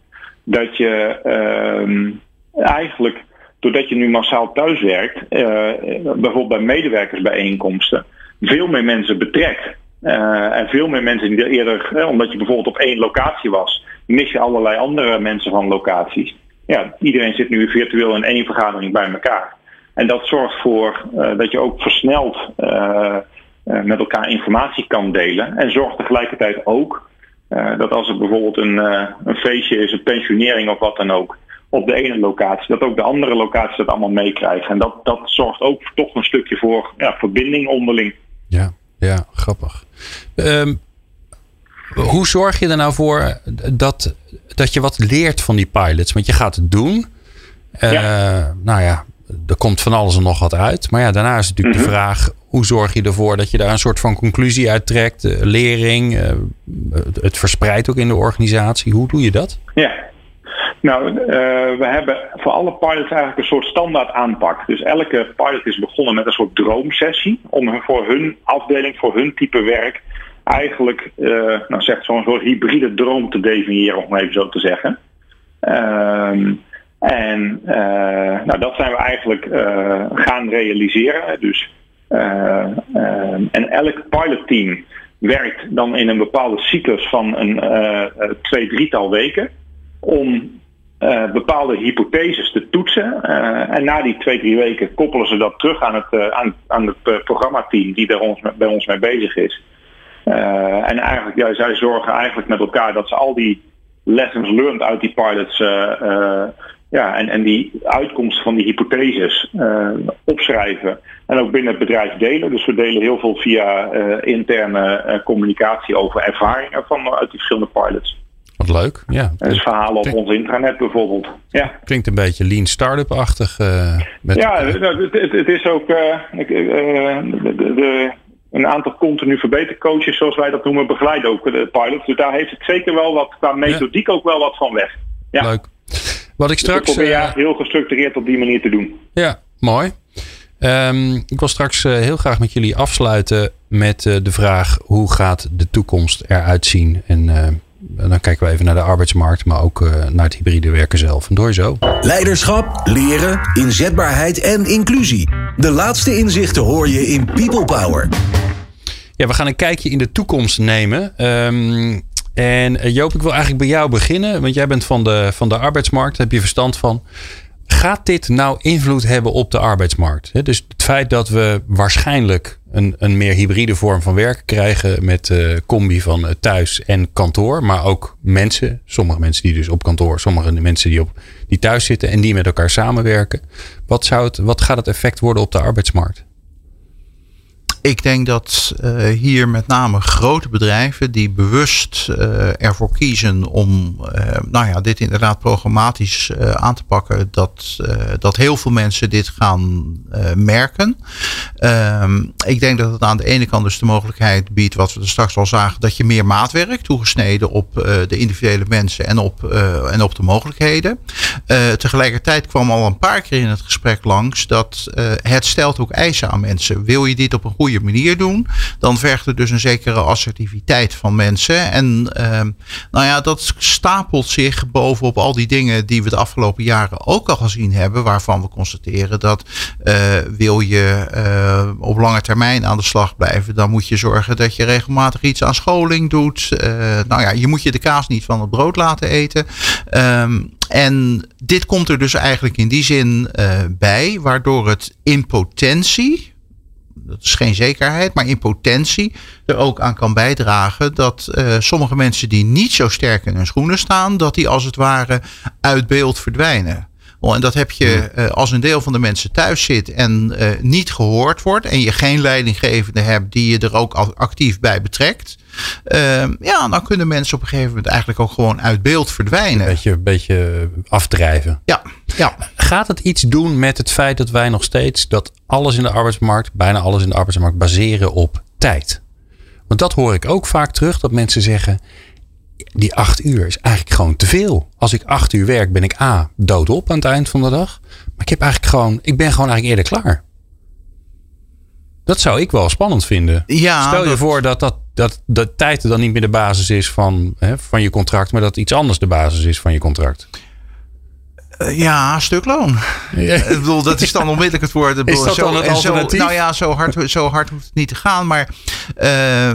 [SPEAKER 5] Dat je uh, eigenlijk, doordat je nu massaal thuiswerkt, uh, bijvoorbeeld bij medewerkersbijeenkomsten, veel meer mensen betrekt. Uh, en veel meer mensen die er eerder, omdat je bijvoorbeeld op één locatie was, mis je allerlei andere mensen van locaties. Ja, iedereen zit nu virtueel in één vergadering bij elkaar. En dat zorgt voor uh, dat je ook versneld uh, uh, met elkaar informatie kan delen. En zorgt tegelijkertijd ook dat als er bijvoorbeeld een, een feestje is, een pensionering of wat dan ook, op de ene locatie, dat ook de andere locaties dat allemaal meekrijgen. En dat, dat zorgt ook toch een stukje voor ja, verbinding onderling.
[SPEAKER 1] Ja, ja grappig. Um, hoe zorg je er nou voor dat, dat je wat leert van die pilots? Want je gaat het doen. Uh, ja. Nou ja, er komt van alles en nog wat uit. Maar ja, daarna is natuurlijk mm -hmm. de vraag: hoe zorg je ervoor dat je daar een soort van conclusie uit trekt? Uh, lering, uh, het verspreidt ook in de organisatie. Hoe doe je dat?
[SPEAKER 5] Ja. Nou, we hebben voor alle pilots eigenlijk een soort standaard aanpak. Dus elke pilot is begonnen met een soort droomsessie om voor hun afdeling, voor hun type werk eigenlijk uh, nou zegt zo'n soort hybride droom te definiëren, om even zo te zeggen. Um, en uh, nou, dat zijn we eigenlijk uh, gaan realiseren. Dus, en elk pilotteam werkt dan in een bepaalde cyclus van een twee, drietal weken om bepaalde hypotheses te toetsen. En na die twee, drie weken koppelen ze dat terug aan het, aan, aan het programmateam die er ons, bij ons mee bezig is. Uh, en eigenlijk, ja, zij zorgen eigenlijk met elkaar dat ze al die lessons learned uit die pilots uh, uh, ja, en, en die uitkomsten van die hypotheses opschrijven. En ook binnen het bedrijf delen. Dus we delen heel veel via interne communicatie over ervaringen van, uit die verschillende pilots.
[SPEAKER 1] Wat leuk. Ja.
[SPEAKER 5] Dat is verhalen op ons intranet bijvoorbeeld. Ja.
[SPEAKER 1] Klinkt een beetje lean startup-achtig.
[SPEAKER 5] Ja, het, het, is ook de, de, een aantal continu verbetercoaches, zoals wij dat noemen, begeleiden ook de pilots. Dus daar heeft het zeker wel wat, qua methodiek ook wel wat van weg. Ja.
[SPEAKER 1] Leuk. Wat ik
[SPEAKER 5] dus
[SPEAKER 1] straks.
[SPEAKER 5] Dus probeer uh, heel gestructureerd op die manier te doen.
[SPEAKER 1] Ja, mooi. Um, ik wil straks uh, heel graag met jullie afsluiten met uh, de vraag: hoe gaat de toekomst eruit zien? En dan kijken we even naar de arbeidsmarkt, maar ook naar het hybride werken zelf. En door zo.
[SPEAKER 2] Leiderschap, leren, inzetbaarheid en inclusie. De laatste inzichten hoor je in People Power.
[SPEAKER 1] Ja, we gaan een kijkje in de toekomst nemen. Um, en Joop, ik wil eigenlijk bij jou beginnen, want jij bent van de, van de arbeidsmarkt, daar heb je verstand van. Gaat dit nou invloed hebben op de arbeidsmarkt? Dus het feit dat we waarschijnlijk een, een meer hybride vorm van werken krijgen met uh, combi van uh, thuis en kantoor, maar ook mensen, sommige mensen die dus op kantoor, sommige mensen die, op, die thuis zitten en die met elkaar samenwerken. Wat, zou het, wat gaat het effect worden op de arbeidsmarkt?
[SPEAKER 3] Ik denk dat uh, hier met name grote bedrijven die bewust uh, ervoor kiezen om uh, nou ja, dit inderdaad programmatisch aan te pakken, dat, dat heel veel mensen dit gaan merken. Ehm, ik denk dat het aan de ene kant dus de mogelijkheid biedt, wat we er straks al zagen, dat je meer maatwerk toegesneden op de individuele mensen en op, en op de mogelijkheden. tegelijkertijd kwam al een paar keer in het gesprek langs dat het stelt ook eisen aan mensen. Wil je dit op een goede manier doen, dan vergt het dus een zekere assertiviteit van mensen. En uh, nou ja, dat stapelt zich bovenop al die dingen die we de afgelopen jaren ook al gezien hebben, waarvan we constateren dat uh, wil je uh, op lange termijn aan de slag blijven, dan moet je zorgen dat je regelmatig iets aan scholing doet. nou ja, je moet je de kaas niet van het brood laten eten. Um, en dit komt er dus eigenlijk in die zin bij, waardoor het in potentie, dat is geen zekerheid, maar in potentie er ook aan kan bijdragen dat uh, sommige mensen die niet zo sterk in hun schoenen staan, dat die als het ware uit beeld verdwijnen. En dat heb je uh, als een deel van de mensen thuis zit en uh, niet gehoord wordt. En je geen leidinggevende hebt die je er ook actief bij betrekt. Uh, ja, dan kunnen mensen op een gegeven moment eigenlijk ook gewoon uit beeld verdwijnen.
[SPEAKER 1] Een beetje, een beetje afdrijven.
[SPEAKER 3] Ja, ja.
[SPEAKER 1] Gaat het iets doen met het feit dat wij nog steeds dat alles in de arbeidsmarkt, bijna alles in de arbeidsmarkt, baseren op tijd? Want dat hoor ik ook vaak terug, dat mensen zeggen die acht uur is eigenlijk gewoon te veel. Als ik acht uur werk, ben ik A, doodop aan het eind van de dag. Maar ik, heb eigenlijk gewoon, ik ben gewoon eigenlijk eerder klaar. Dat zou ik wel spannend vinden.
[SPEAKER 3] Ja,
[SPEAKER 1] Stel je dat... voor dat, dat, dat, dat tijd dan niet meer de basis is van, hè, van je contract, maar dat iets anders de basis is van je contract.
[SPEAKER 3] Uh, ja, stuk loon. Ja. Ik bedoel, dat is dan onmiddellijk het woord.
[SPEAKER 1] Is dat
[SPEAKER 3] zo,
[SPEAKER 1] dan het alternatief?
[SPEAKER 3] Zo, nou ja, zo hard, zo hard hoeft het niet te gaan. Maar uh,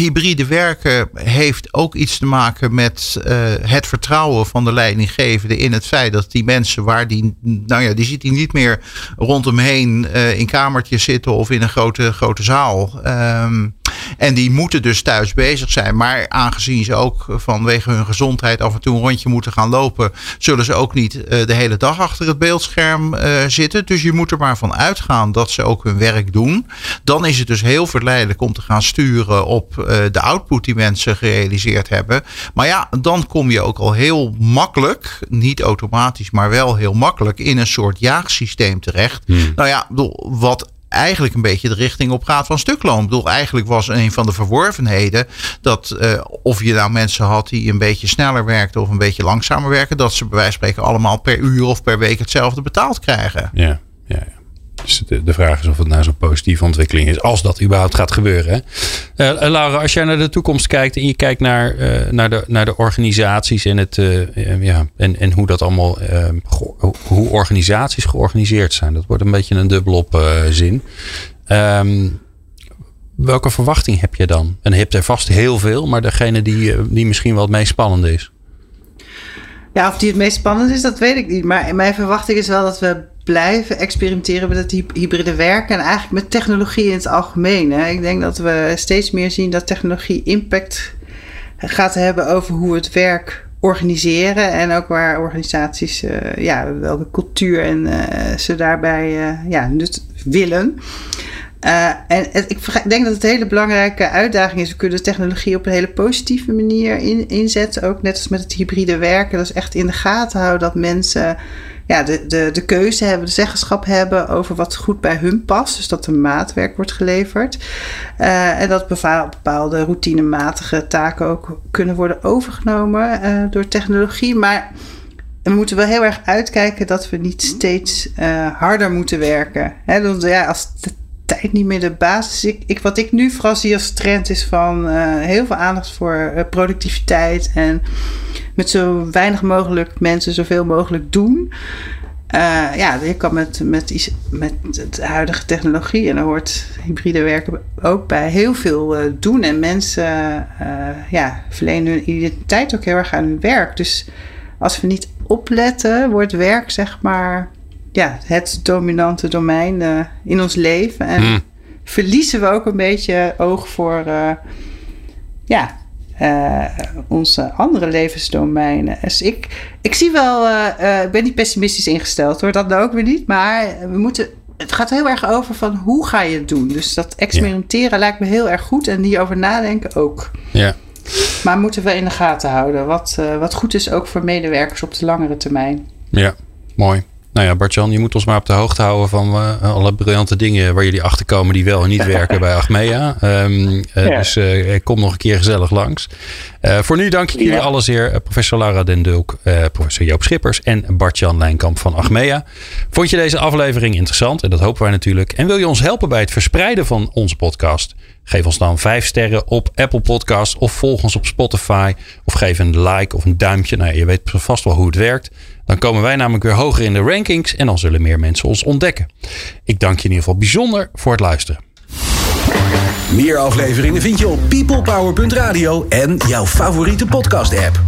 [SPEAKER 3] hybride werken heeft ook iets te maken met uh, het vertrouwen van de leidinggevende in het feit dat die mensen waar die, nou ja, die ziet hij niet meer rondom uh, in kamertjes zitten of in een grote, grote zaal. Um, en die moeten dus thuis bezig zijn. Maar aangezien ze ook vanwege hun gezondheid af en toe een rondje moeten gaan lopen, zullen ze ook niet uh, de hele dag achter het beeldscherm uh, zitten. Dus je moet er maar van uitgaan dat ze ook hun werk doen. Dan is het dus heel verleidelijk om te gaan sturen op uh, de output die mensen gerealiseerd hebben. Maar ja, dan kom je ook al heel makkelijk, niet automatisch, maar wel heel makkelijk in een soort jaagsysteem terecht. Hmm. Nou ja, wat eigenlijk een beetje de richting op gaat van stukloon. Ik bedoel, eigenlijk was een van de verworvenheden dat uh, of je nou mensen had die een beetje sneller werkten of een beetje langzamer werken, dat ze bij wijze van spreken allemaal per uur of per week hetzelfde betaald krijgen.
[SPEAKER 1] Ja, ja, ja. Dus de, vraag is of het nou zo'n positieve ontwikkeling is, als dat überhaupt gaat gebeuren. Uh, Laura, als jij naar de toekomst kijkt en je kijkt naar, uh, naar, de, naar de organisaties en, het, ja, en, en hoe dat allemaal, hoe organisaties georganiseerd zijn, dat wordt een beetje een dubbelop zin. Um, welke verwachting heb je dan? En je hebt er vast heel veel, maar degene die, die misschien wel het meest spannende is.
[SPEAKER 4] Ja, of die het meest spannend is, dat weet ik niet. Maar mijn verwachting is wel dat we blijven experimenteren met het hybride werken en eigenlijk met technologie in het algemeen. Hè. Ik denk dat we steeds meer zien dat technologie impact gaat hebben over hoe we het werk organiseren en ook waar organisaties, uh, ja, welke cultuur en uh, ze daarbij uh, ja, nut willen. En ik denk dat het een hele belangrijke uitdaging is. We kunnen de technologie op een hele positieve manier in, inzetten. Ook net als met het hybride werken. Dat is echt in de gaten houden dat mensen ja, de, de, de keuze hebben, de zeggenschap hebben over wat goed bij hun past. Dus dat er maatwerk wordt geleverd. Uh, en dat bepaalde routinematige taken ook kunnen worden overgenomen uh, door technologie. Maar we moeten wel heel erg uitkijken dat we niet steeds uh, harder moeten werken. He, dus, ja, als de tijd niet meer de basis is. Ik, wat ik nu vooral zie als trend is van heel veel aandacht voor productiviteit en met zo weinig mogelijk mensen zoveel mogelijk doen. Uh, ja, je kan met, met, met de huidige technologie, en daar hoort hybride werken ook bij, heel veel doen. En mensen ja, verlenen hun identiteit ook heel erg aan hun werk. Dus als we niet opletten, wordt werk zeg maar ja, het dominante domein in ons leven. En hmm. verliezen we ook een beetje oog voor ja, uh, onze andere levensdomeinen. Dus ik, ik zie wel, ik ben niet pessimistisch ingesteld hoor, dat nou ook weer niet. Maar we moeten, het gaat heel erg over van hoe ga je het doen. Dus dat experimenteren lijkt me heel erg goed en hierover nadenken ook.
[SPEAKER 1] Ja.
[SPEAKER 4] Maar moeten we in de gaten houden, wat, wat goed is ook voor medewerkers op de langere termijn.
[SPEAKER 1] Ja, mooi. Nou ja, Bartjan, je moet ons maar op de hoogte houden van uh, alle briljante dingen waar jullie achter komen die wel en niet werken bij Achmea. Um, Dus uh, kom nog een keer gezellig langs. voor nu dank ik jullie ja. alle zeer. professor Lara Den Dulk, professor Joop Schippers en Bartjan Lijnkamp van Achmea. Vond je deze aflevering interessant? En dat hopen wij natuurlijk. En wil je ons helpen bij het verspreiden van onze podcast? Geef ons dan vijf sterren op Apple Podcasts of volg ons op Spotify. Of geef een like of een duimpje. Nou, je weet vast wel hoe het werkt. Dan komen wij namelijk weer hoger in de rankings en dan zullen meer mensen ons ontdekken. Ik dank je in ieder geval bijzonder voor het luisteren.
[SPEAKER 2] Meer afleveringen vind je op peoplepower.radio en jouw favoriete podcast app.